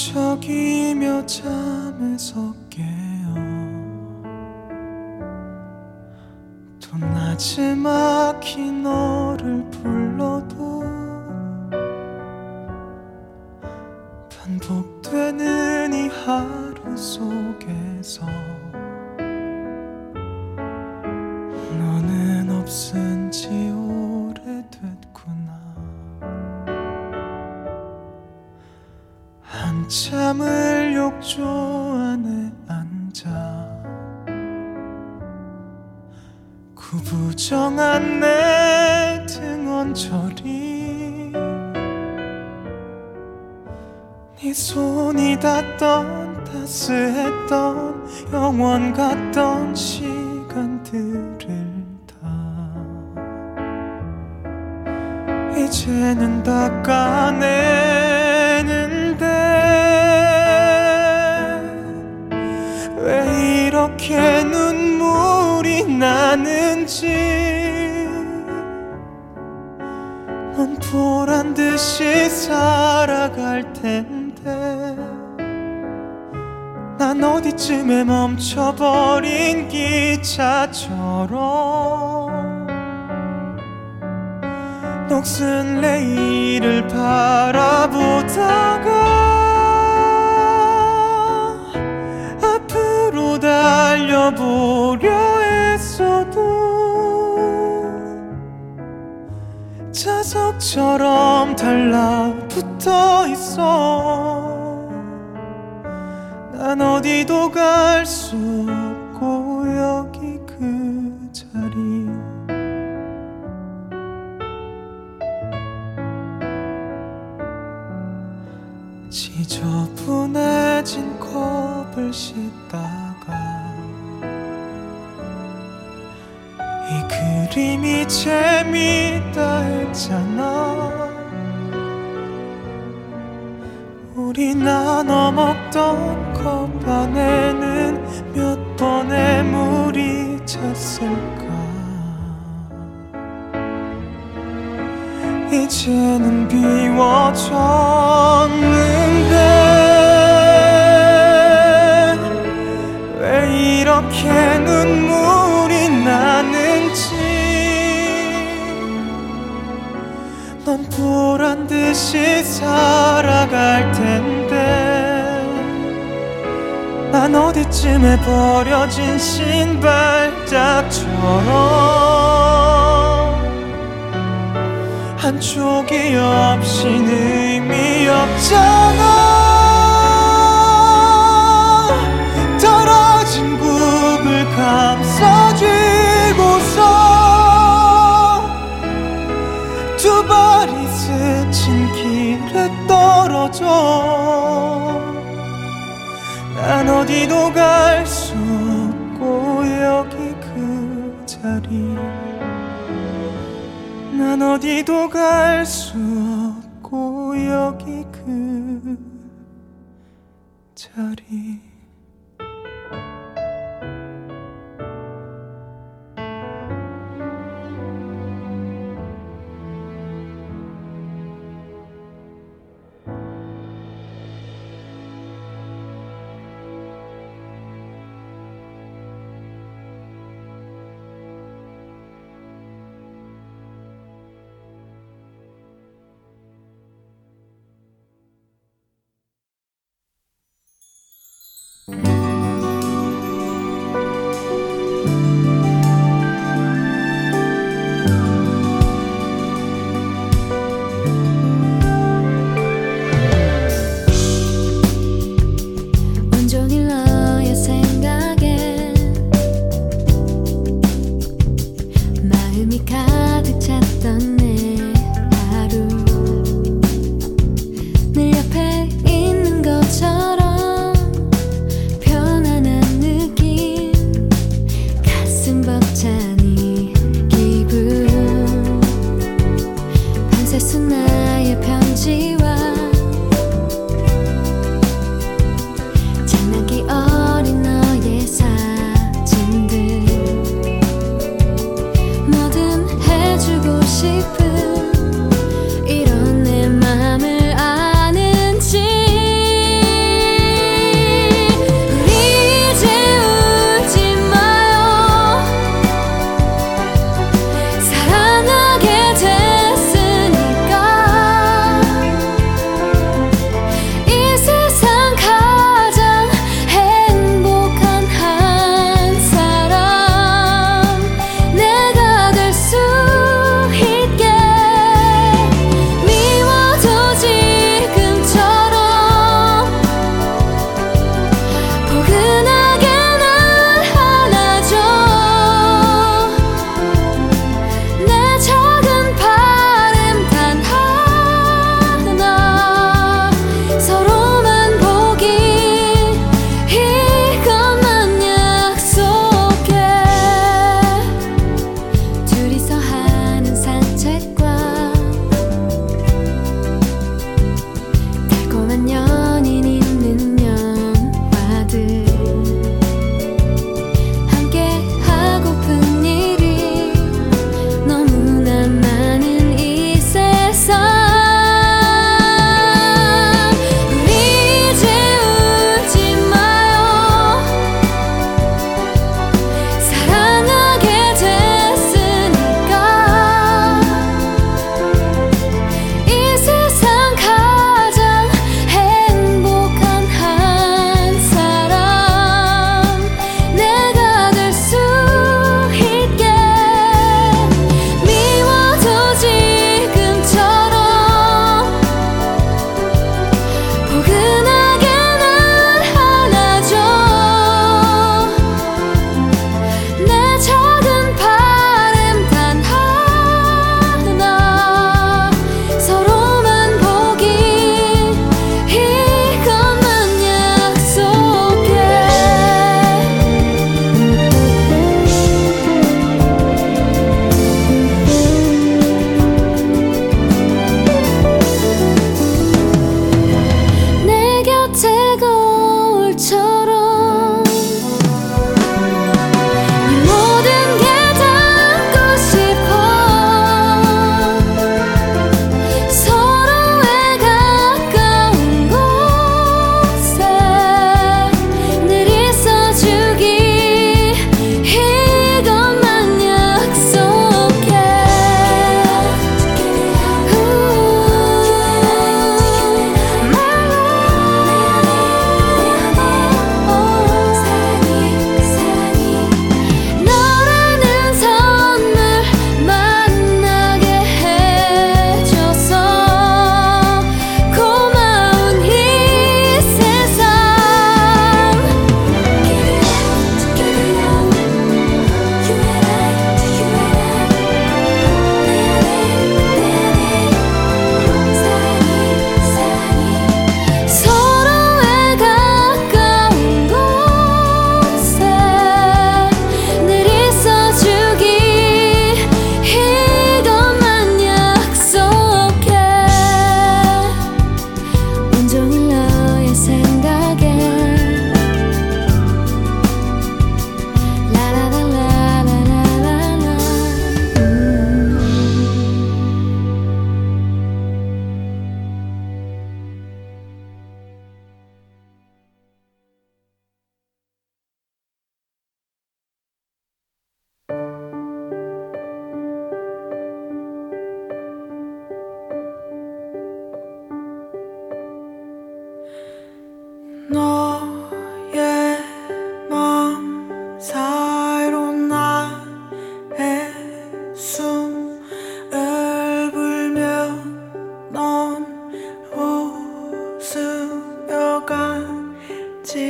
뒤척이며 잠에서 깨어 또 나지막히 너를 불러 어디도 갈 수 없고 여기 그 자리. 지저분해진 컵을 씻다가 이 그림이 재밌다 했잖아. 우리 나눠 먹던 컵 안에는 몇 번의 물이 찼을까? 이제는 비워졌는데 왜 이렇게 눈물이 나는지 넌 보란 듯이 살아갈 텐데 난 어디쯤에 버려진 신발짝처럼 한쪽이 없인 의미 없잖아. 떨어진 굽을 감싸쥐고서 두 발이 스친 길에 떨어져. 난 어디도 갈 수 없고 여기 그 자리. 난 어디도 갈수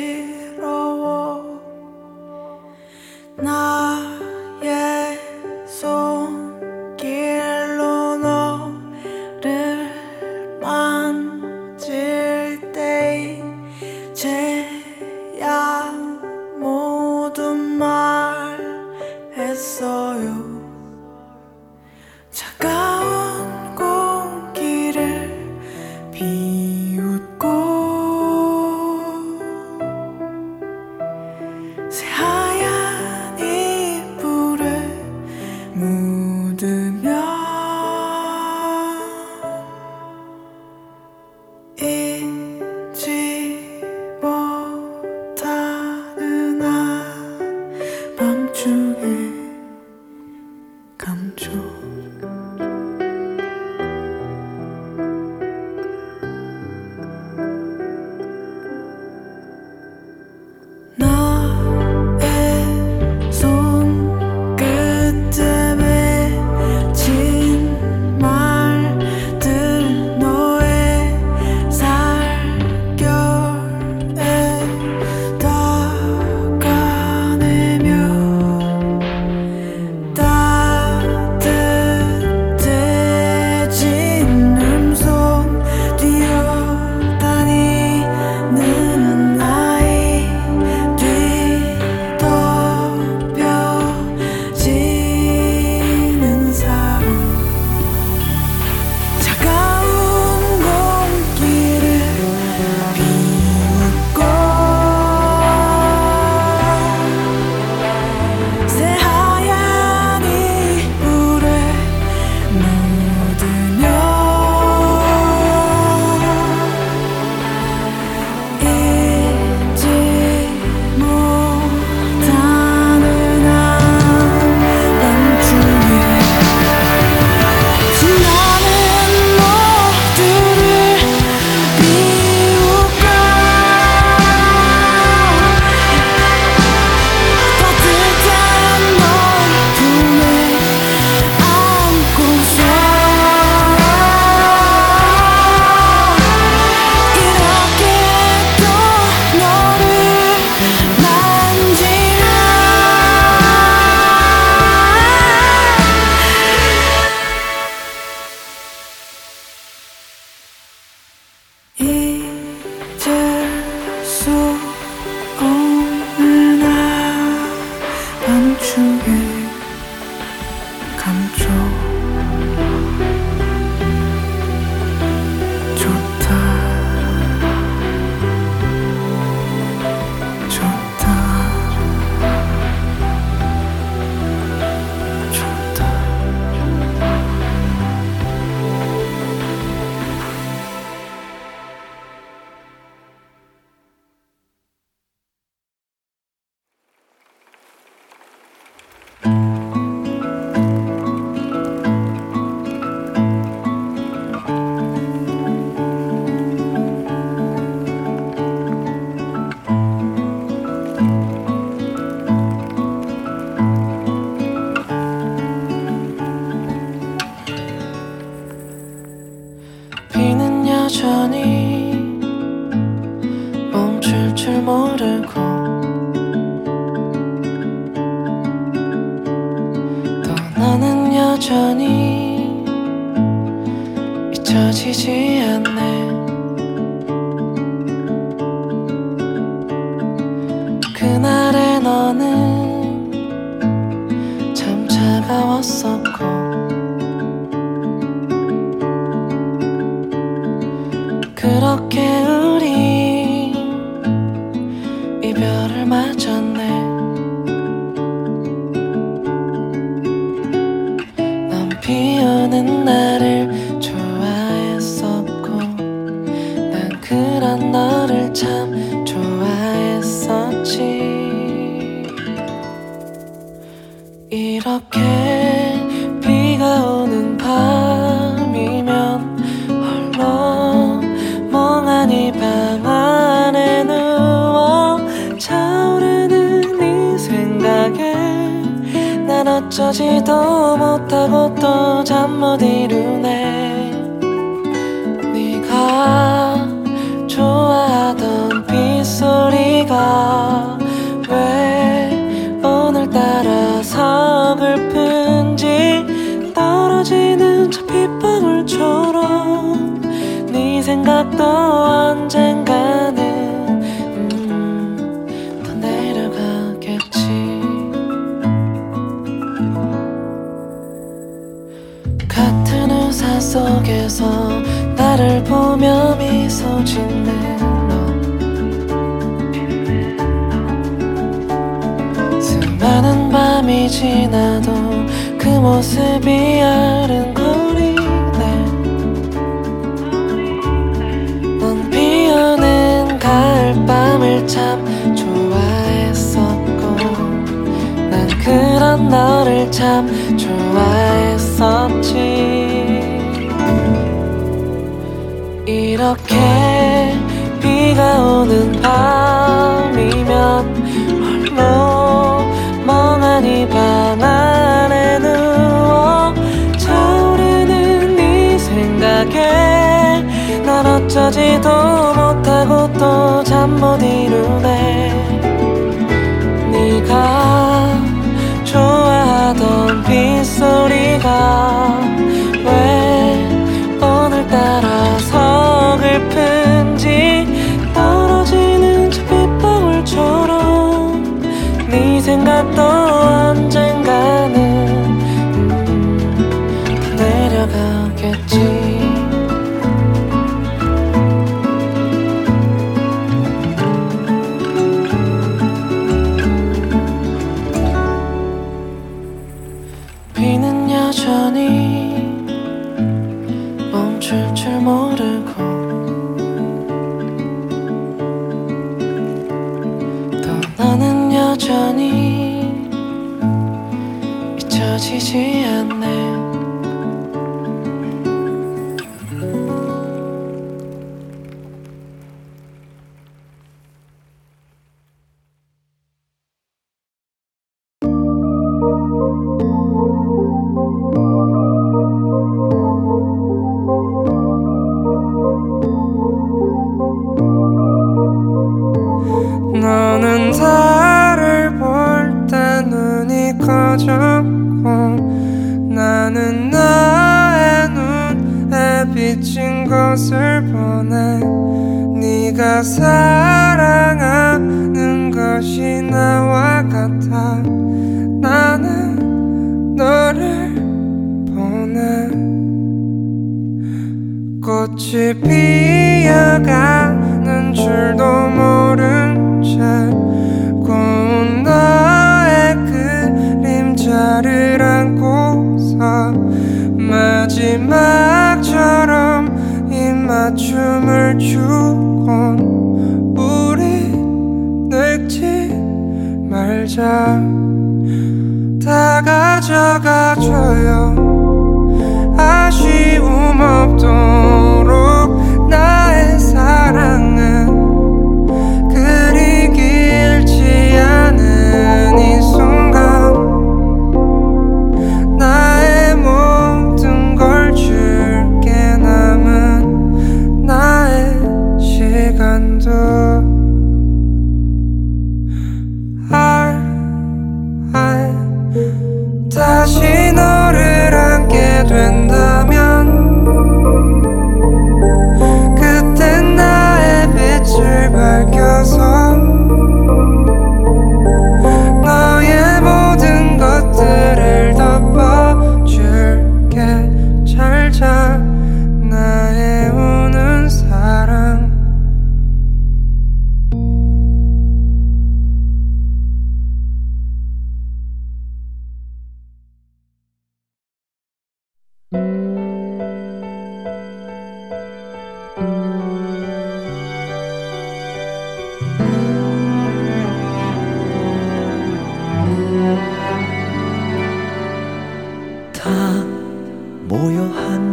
Ciro, na 여전히 잊혀지지 않아 참 좋아했었고 난 그런 너를 참 좋아했었지. 이렇게 비가 오는 밤이면 홀로 멍하니 방 안에 누워 차오르는 네 생각에 난 어쩌지도 또잠못 이루네 네가 좋아하던 빗소리가 비친 것을 보내 네가 사랑하는 것이 나와 같아. 나는 너를 보내. 꽃이 피어가는 줄도 모른 채 고운 너의 그림자를 안고서 마지막처럼 입맞춤을 주곤 우리 늙지 말자. 다 가져가줘요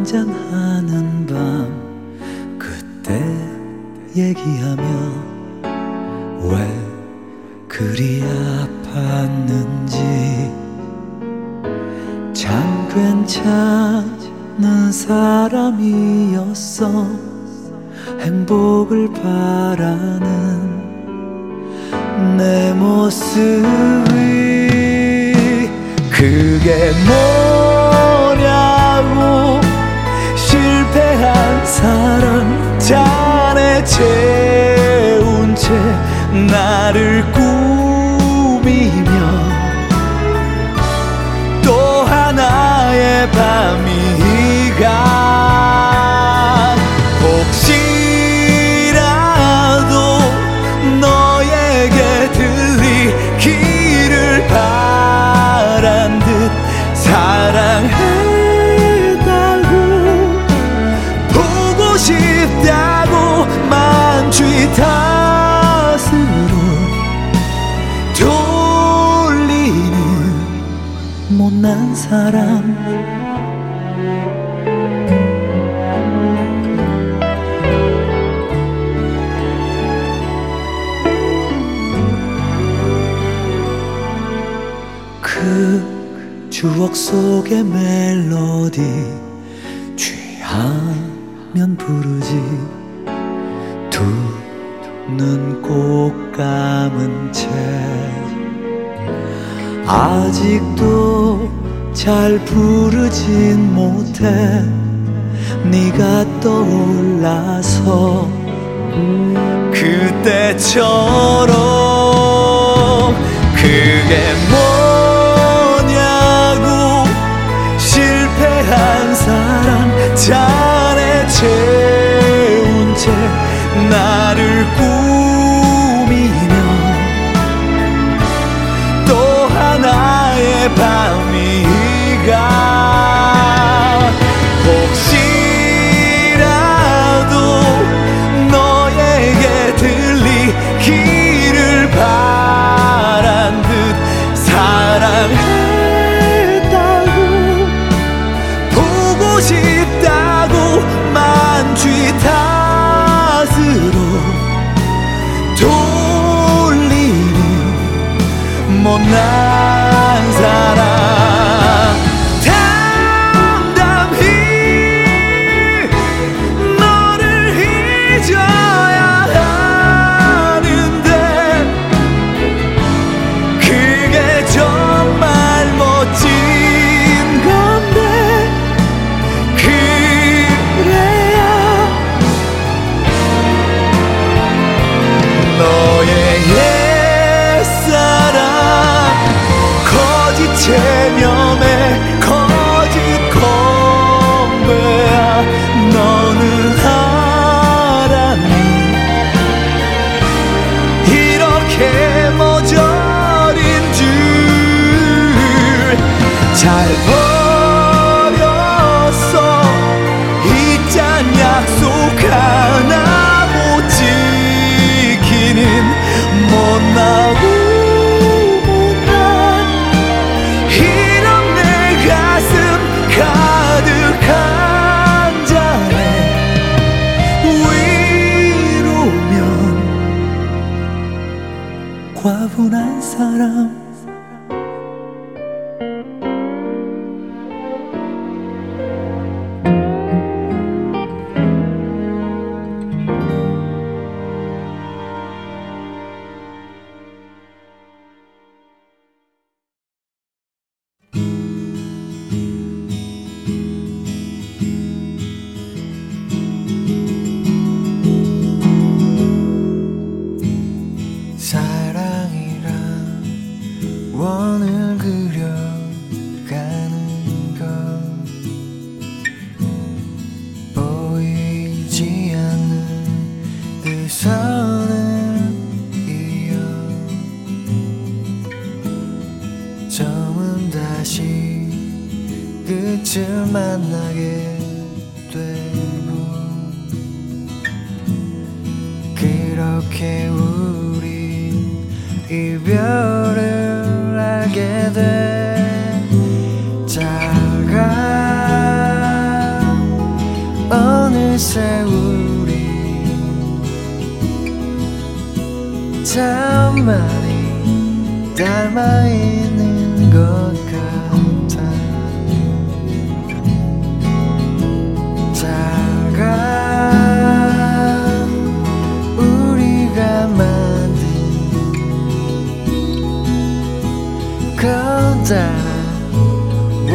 한잔하는 밤 그때 얘기하며 왜 그리 아팠는지 참 괜찮은 사람이었어 행복을 바라는 내 모습이 그게 뭐 채운 채 나를 꾸 사람. 그 추억 속의 멜로디 취하면 부르지. 두 눈 꼭 감은 채 아직도 잘 부르진 못해 네가 떠올라서 그때처럼 그게 뭐냐고 실패한 사람 잔에 채운 채 나를 꾸미면 또 하나의 밤이 那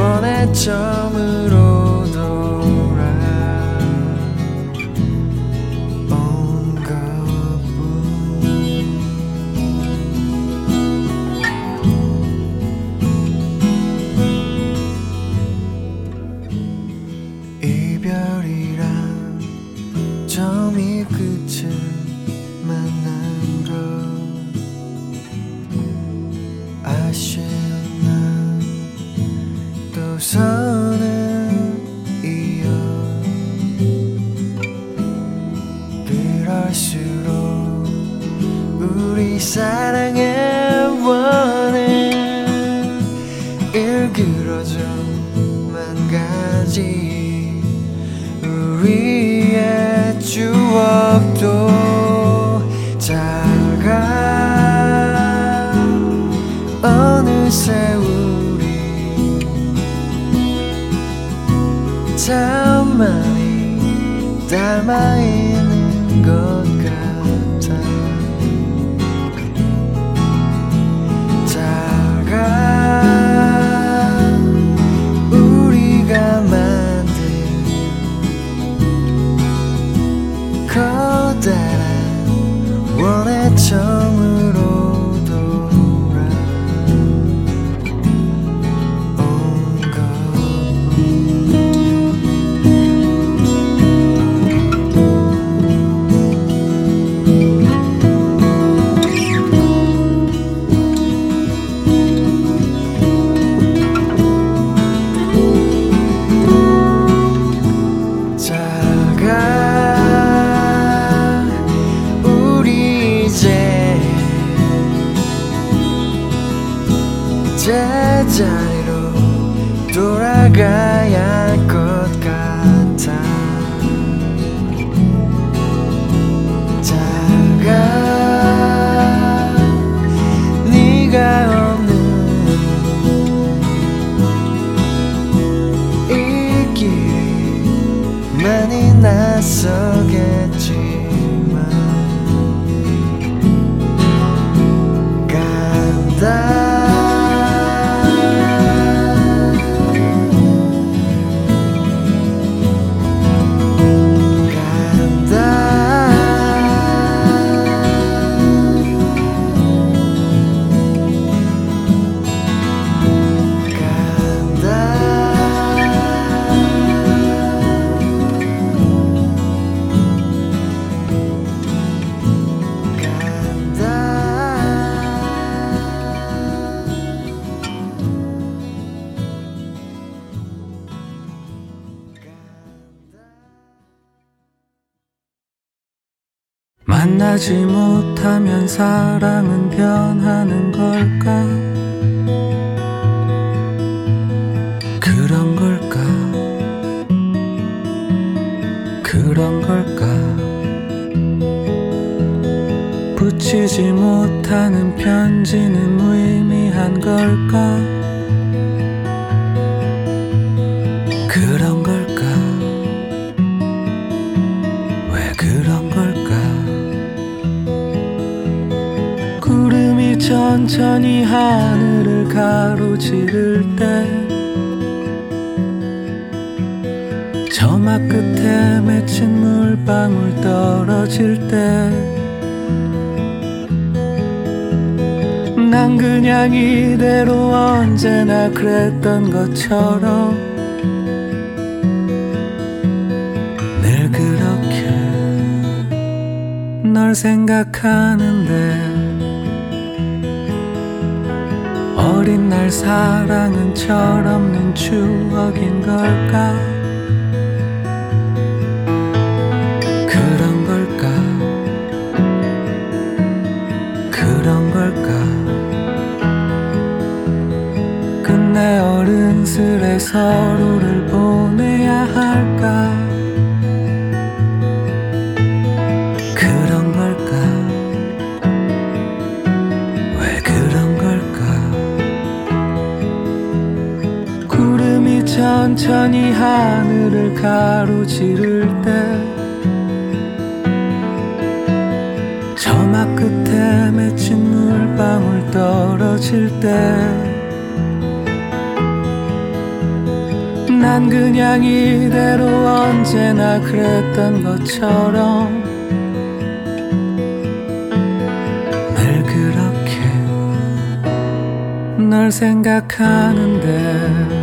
원의 점으로. 자리로 돌아가 만나지 못하면 사랑은 변하는 걸까? 그런 걸까? 그런 걸까? 붙이지 못하는 편지는 무의미한 걸까? 천천히 하늘을 가로지를 때 저막 끝에 맺힌 물방울 떨어질 때 난 그냥 이대로 언제나 그랬던 것처럼 늘 그렇게 널 생각하는데 어린 날 사랑은 철없는 추억인 걸까? 그런 걸까? 그런 걸까? 끝내 어른스레 서로를 보내야 할까 천천히 하늘을 가로지를 때 저막 끝에 맺힌 물방울 떨어질 때 난 그냥 이대로 언제나 그랬던 것처럼 늘 그렇게 널 생각하는데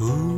우,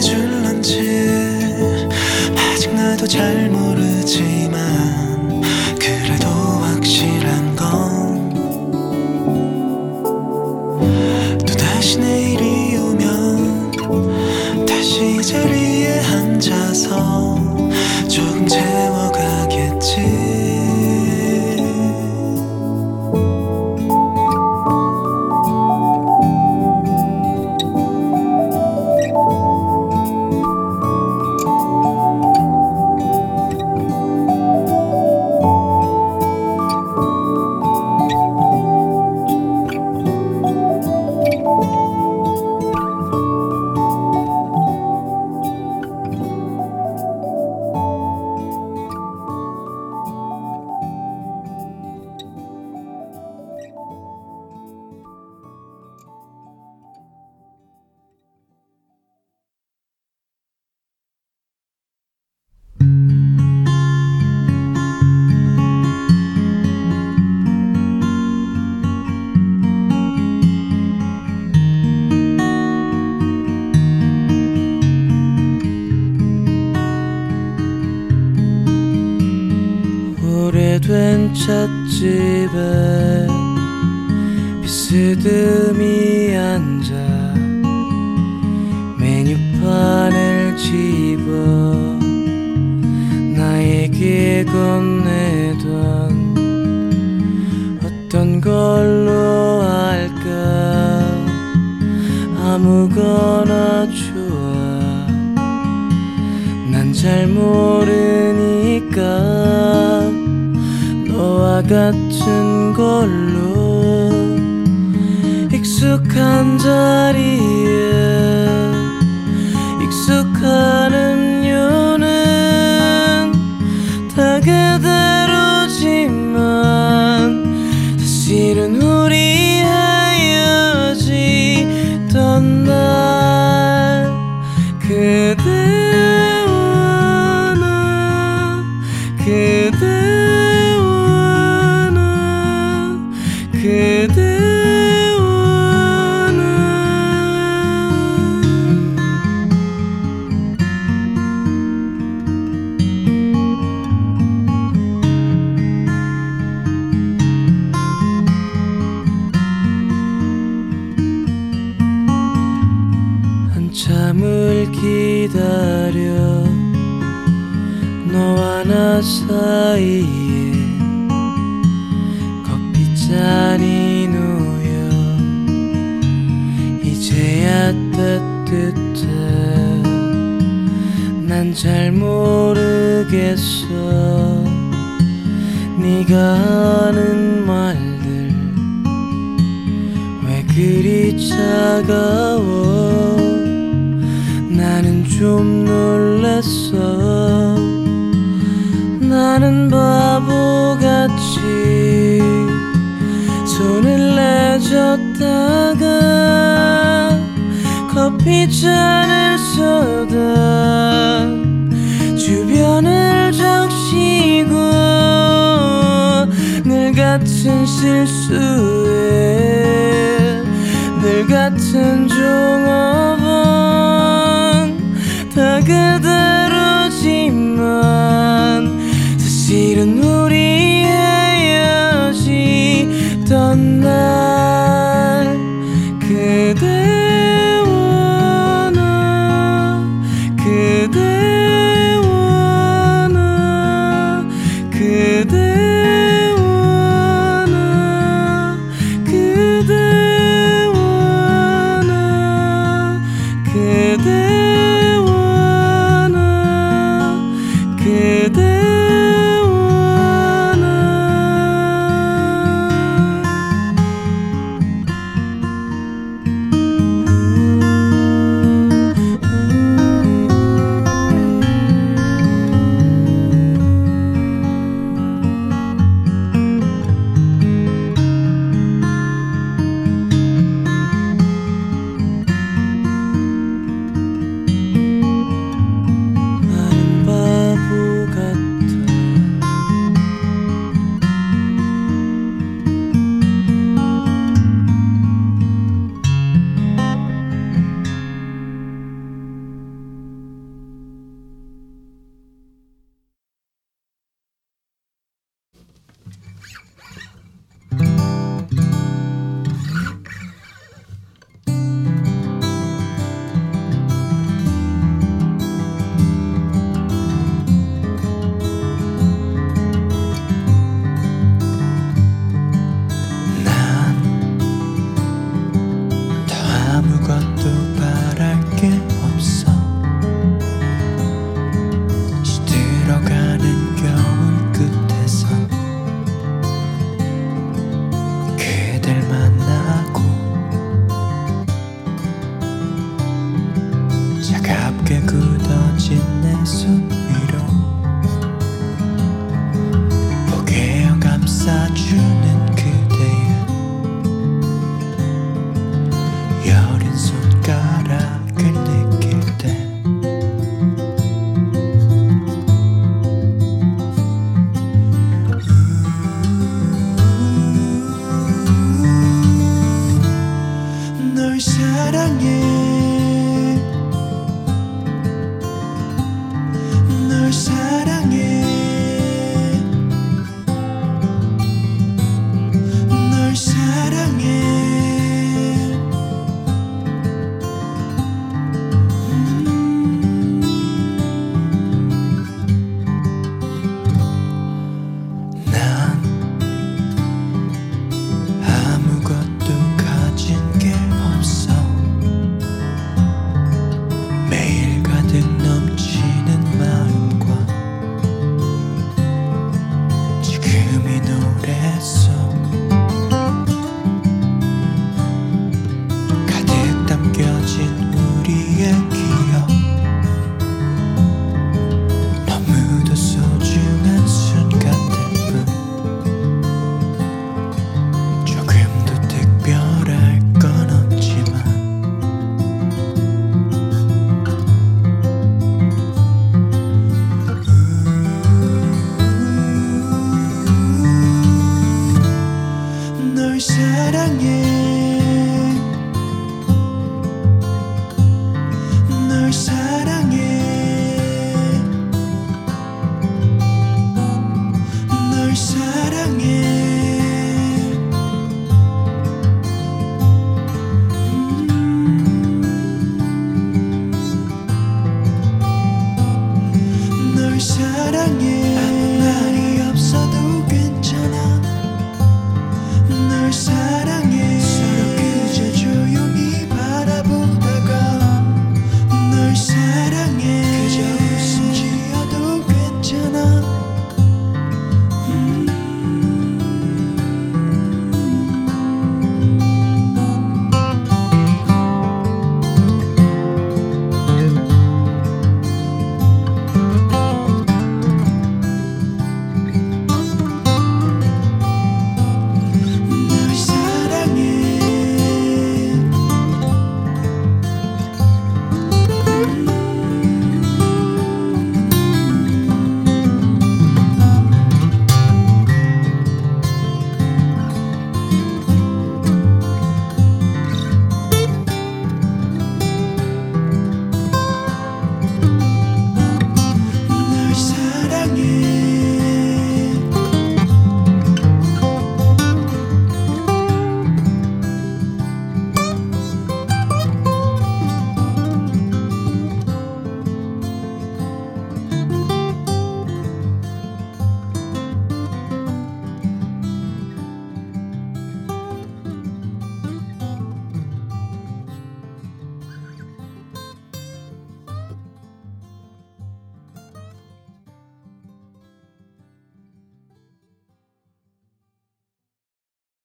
전해줄런지 아직 나도 잘 모르지. 같은 걸로 익숙한 자리에 익숙한 음 네가 하는 말들. 왜 그리 차가워? 나는 좀 놀랐어. 나는 바보같이 손을 내줬다가 커피잔을 쏟아 같은 실수에 늘 같은 종업원 다그 지친 내손